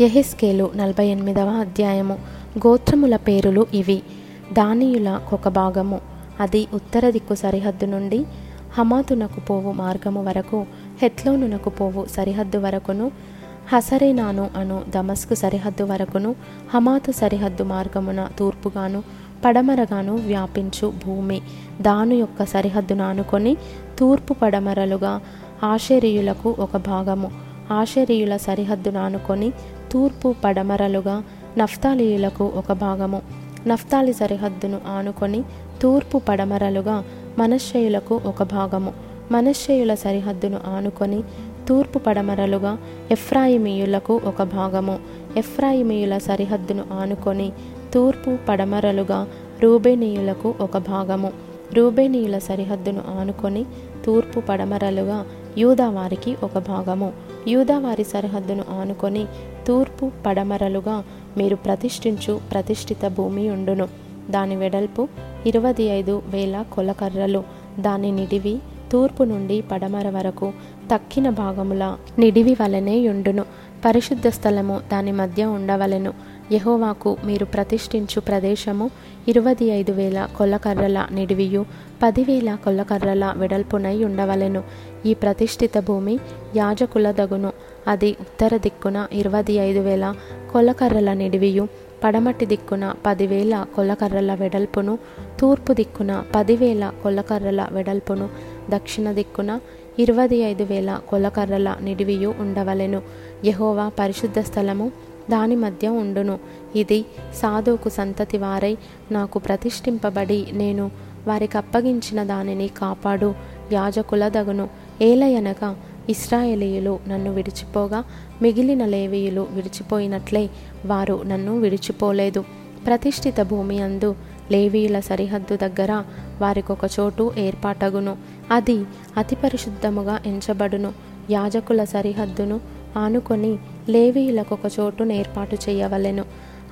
ఎహెస్కేలు నలభై ఎనిమిదవ అధ్యాయము. గోత్రముల పేరులు ఇవి. దానియుల ఒక భాగము. అది ఉత్తర దిక్కు సరిహద్దు నుండి హమాతునకు పోవు మార్గము వరకు హెత్లోనునకు పోవు సరిహద్దు వరకును హసరేనాను అను దమస్కు సరిహద్దు వరకును హమాతు సరిహద్దు మార్గమున తూర్పుగాను పడమరగాను వ్యాపించు భూమి. దాను యొక్క సరిహద్దును ఆనుకొని తూర్పు పడమరలుగా ఆషేరియులకు ఒక భాగము. ఆషేరియుల సరిహద్దును ఆనుకొని తూర్పు పడమరలుగా నఫ్తాలీయులకు ఒక భాగము. నఫ్తాలి సరిహద్దును ఆనుకొని తూర్పు పడమరలుగా మనశ్శయులకు ఒక భాగము. మనశ్శయుల సరిహద్దును ఆనుకొని తూర్పు పడమరలుగా ఎఫ్రాయిమీయులకు ఒక భాగము. ఎఫ్రాయిమీయుల సరిహద్దును ఆనుకొని తూర్పు పడమరలుగా రూబేనీయులకు ఒక భాగము. రూబేనీయుల సరిహద్దును ఆనుకొని తూర్పు పడమరలుగా యూదావారికి ఒక భాగము. యూదావారి సరిహద్దును ఆనుకొని తూర్పు పడమరలుగా మీరు ప్రతిష్ఠించు ప్రతిష్ఠిత భూమి ఉండును. దాని వెడల్పు ఇరవై ఐదు వేల కొలకర్రలు. దాని నిడివి తూర్పు నుండి పడమర వరకు తక్కిన భాగముల నిడివి వలనే ఉండును. పరిశుద్ధ స్థలము దాని మధ్య ఉండవలెను. యహోవాకు మీరు ప్రతిష్ఠించు ప్రదేశము ఇరవై ఐదు వేల కొల్లకర్రల నిడివియు పదివేల కొల్లకర్రల వెడల్పునై ఉండవలెను. ఈ ప్రతిష్ఠిత భూమి యాజకుల దగును. అది ఉత్తర దిక్కున ఇరవై ఐదు వేల కొల్లకర్రల నిడివియు పడమటి దిక్కున పదివేల కొల్లకర్రల వెడల్పును తూర్పు దిక్కున పదివేల కొల్లకర్రల వెడల్పును దక్షిణ దిక్కున ఇరవై ఐదు వేల కొలకర్రల నిడివియు ఉండవలెను. యహోవా పరిశుద్ధ స్థలము దాని మధ్య ఉండును. ఇది సాధువుకు సంతతి వారై నాకు ప్రతిష్ఠింపబడి నేను వారికి అప్పగించిన దానిని కాపాడు యాజకుల దగును. ఏలయనగా ఇస్రాయేలీయులు నన్ను విడిచిపోగా మిగిలిన లేవీయులు విడిచిపోయినట్లే వారు నన్ను విడిచిపోలేదు. ప్రతిష్ఠిత భూమి అందు లేవీయుల సరిహద్దు దగ్గర వారికొక చోటు ఏర్పాటగును. అది అతి పరిశుద్ధముగా ఎంచబడును. యాజకుల సరిహద్దును ఆనుకొని లేవీయులకొక చోటును ఏర్పాటు చేయవలెను.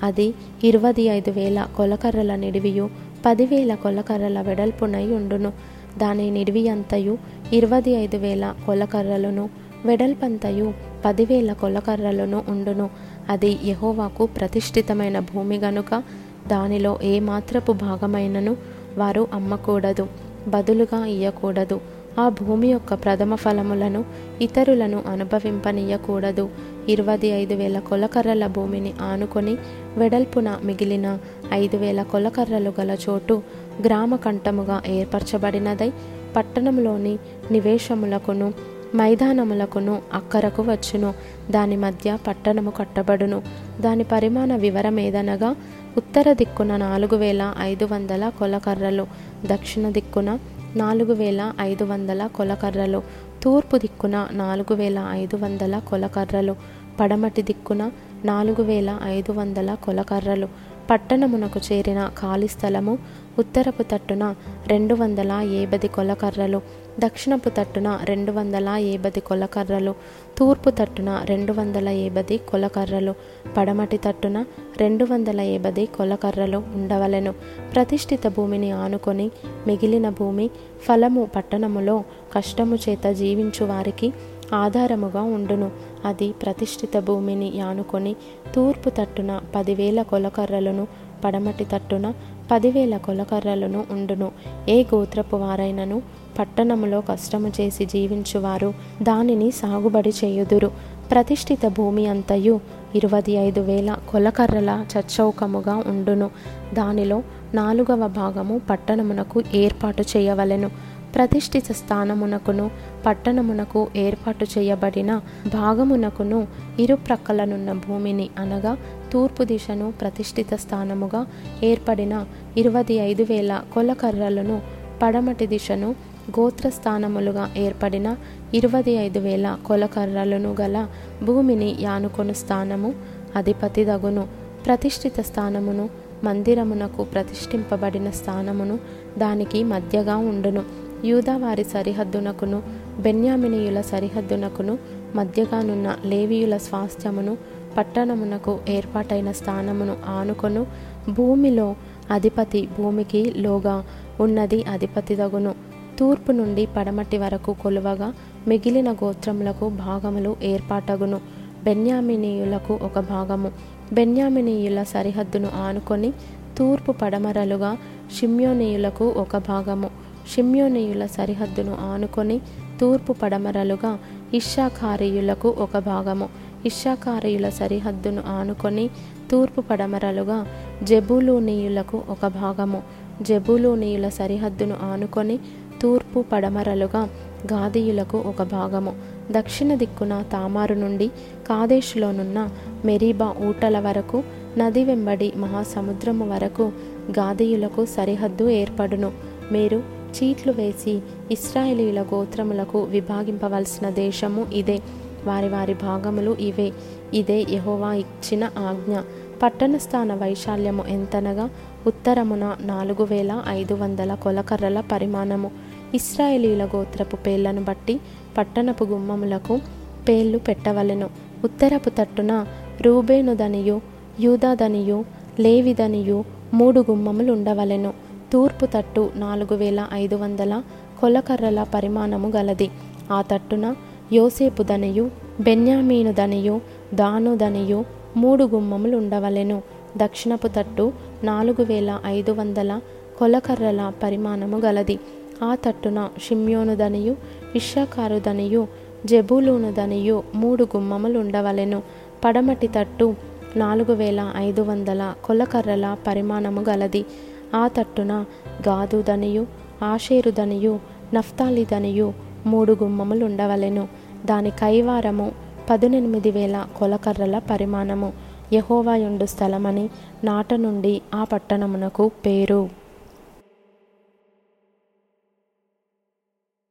అది ఇరవై ఐదు వేల కొలకర్రల నిడివియు పదివేల కొలకర్రల వెడల్పునై ఉండును. దాని నిడివి అంతయు ఇరవై ఐదు వేల కొలకర్రలను వెడల్పంతయు పదివేల కొలకర్రలను ఉండును. అది యహోవాకు ప్రతిష్ఠితమైన భూమి గనుక దానిలో ఏ మాత్రపు భాగమైనను వారు అమ్మకూడదు బదులుగా ఇయ్యకూడదు. ఆ భూమి యొక్క ప్రథమ ఫలములను ఇతరులను అనుభవింపనీయకూడదు. ఇరవై ఐదు వేల కొలకర్రల భూమిని ఆనుకొని వెడల్పున మిగిలిన ఐదు వేల కొలకర్రలు గల చోటు గ్రామ కంఠముగా ఏర్పరచబడినదై పట్టణంలోని నివేశములకును మైదానములకును అక్కరకు వచ్చును. దాని మధ్య పట్టణము కట్టబడును. దాని పరిమాణ వివరం ఏదనగా ఉత్తర దిక్కున నాలుగు వేల ఐదు వందల కొలకర్రలు దక్షిణ దిక్కున నాలుగు వేల ఐదు వందల కొలకర్రలు తూర్పు దిక్కున నాలుగు వేల ఐదు వందల కొలకర్రలు పడమటి దిక్కున నాలుగు వేల ఐదు వందల కొలకర్రలు పట్టణమునకు చేరిన ఖాళీ స్థలము ఉత్తరపు తట్టున రెండు వందల ఏబది కొలకర్రలు దక్షిణపు తట్టున రెండు వందల ఏబది కొలకర్రలు తూర్పు తట్టున రెండు వందల ఏబది కొలకర్రలు పడమటి తట్టున రెండు వందల ఏబది కొలకర్రలు ఉండవలెను. ప్రతిష్ఠిత భూమిని ఆనుకొని మిగిలిన భూమి ఫలము పట్టణములో కష్టము చేత జీవించు వారికి ఆధారముగా ఉండును. అది ప్రతిష్ఠిత భూమిని యానుకొని తూర్పు తట్టున పదివేల కొలకర్రలను పడమటి తట్టున పదివేల కొలకర్రలను ఉండును. ఏ గోత్రపు వారైనను పట్టణములో కష్టము చేసి జీవించువారు దానిని సాగుబడి చేయుదురు. ప్రతిష్ఠిత భూమి అంతయు ఇరవై ఐదు వేల కొలకర్రల చచ్చౌకముగా ఉండును. దానిలో నాలుగవ భాగము పట్టణమునకు ఏర్పాటు చేయవలెను. ప్రతిష్ఠిత స్థానమునకును పట్టణమునకు ఏర్పాటు చేయబడిన భాగమునకును ఇరుప్రక్కలనున్న భూమిని అనగా తూర్పు దిశను ప్రతిష్ఠిత స్థానముగా ఏర్పడిన ఇరవై ఐదు వేల కొలకర్రలను పడమటి దిశను గోత్రస్థానములుగా ఏర్పడిన ఇరవై ఐదు వేల కొలకర్రలను గల భూమిని యానుకొను స్థానము అధిపతి దగును ప్రతిష్ఠిత స్థానమును మందిరమునకు ప్రతిష్ఠింపబడిన స్థానమును దానికి మధ్యగా ఉండును. యూదావారి సరిహద్దునకును బెన్యామినీయుల సరిహద్దునకును మధ్యగానున్న లేవీయుల స్వాస్థ్యమును పట్టణమునకు ఏర్పాటైన స్థానమును ఆనుకొను. భూమిలో అధిపతి భూమికి లోగా ఉన్నది అధిపతిదగును. తూర్పు నుండి పడమటి వరకు కొలువగా మిగిలిన గోత్రములకు భాగములు ఏర్పాటగును. బెన్యామినీయులకు ఒక భాగము. బెన్యామినీయుల సరిహద్దును ఆనుకొని తూర్పు పడమరలుగా షిమ్యోనీయులకు ఒక భాగము. షిమ్యోనీయుల సరిహద్దును ఆనుకొని తూర్పు పడమరలుగా ఇషాకారీయులకు ఒక భాగము. ఇషాకారీయుల సరిహద్దును ఆనుకొని తూర్పు పడమరలుగా జబులూనీయులకు ఒక భాగము. జబులూనీయుల సరిహద్దును ఆనుకొని తూర్పు పడమరలుగా గాదీయులకు ఒక భాగము. దక్షిణ దిక్కున తామారు నుండి కాదేశ్లోనున్న మెరీబా ఊటల వరకు నది వెంబడి మహాసముద్రము వరకు గాదీయులకు సరిహద్దు ఏర్పడును. మీరు చీట్లు వేసి ఇస్రాయేలీల గోత్రములకు విభాగింపవలసిన దేశము ఇదే. వారి వారి భాగములు ఇవే. ఇదే యహోవా ఇచ్చిన ఆజ్ఞ. పట్టణ స్థాన వైశాల్యము ఎంతనగా? ఉత్తరమున నాలుగు వేల ఐదు వందల కొలకర్రల పరిమాణము. ఇస్రాయేలీల గోత్రపు పేర్లను బట్టి పట్టణపు గుమ్మములకు పేర్లు పెట్టవలెను. ఉత్తరపు తట్టున రూబేనుదనియు యూదాదనియు లేవిదనియు మూడు గుమ్మములు ఉండవలెను తూర్పు తట్టు నాలుగు వేల ఐదు వందల కొలకర్రల పరిమాణము గలది. ఆ తట్టున యోసేపు దనియు బెన్యామీను దనియు దాను దనియు మూడు గుమ్మములు ఉండవలెను దక్షిణపు తట్టు నాలుగు వేల ఐదు వందల కొలకర్రల పరిమాణము గలది. ఆ తట్టున షిమ్యోనుదనియు ఇషాకారుదనియు జబూలూనుదనియు మూడు గుమ్మములు ఉండవలెను పడమటి తట్టు నాలుగు వేల ఐదు వందల కొలకర్రల పరిమాణము గలది. ఆ తట్టున గాదుదనియు ఆషేరుదనియు నఫ్తాలిదనియు మూడు గుమ్మములు ఉండవలెను దాని కైవారము పదునెనిమిది వేల కొలకర్రల పరిమాణము. యహోవాయుండు స్థలమని నాట నుండి ఆ పట్టణమునకు పేరు.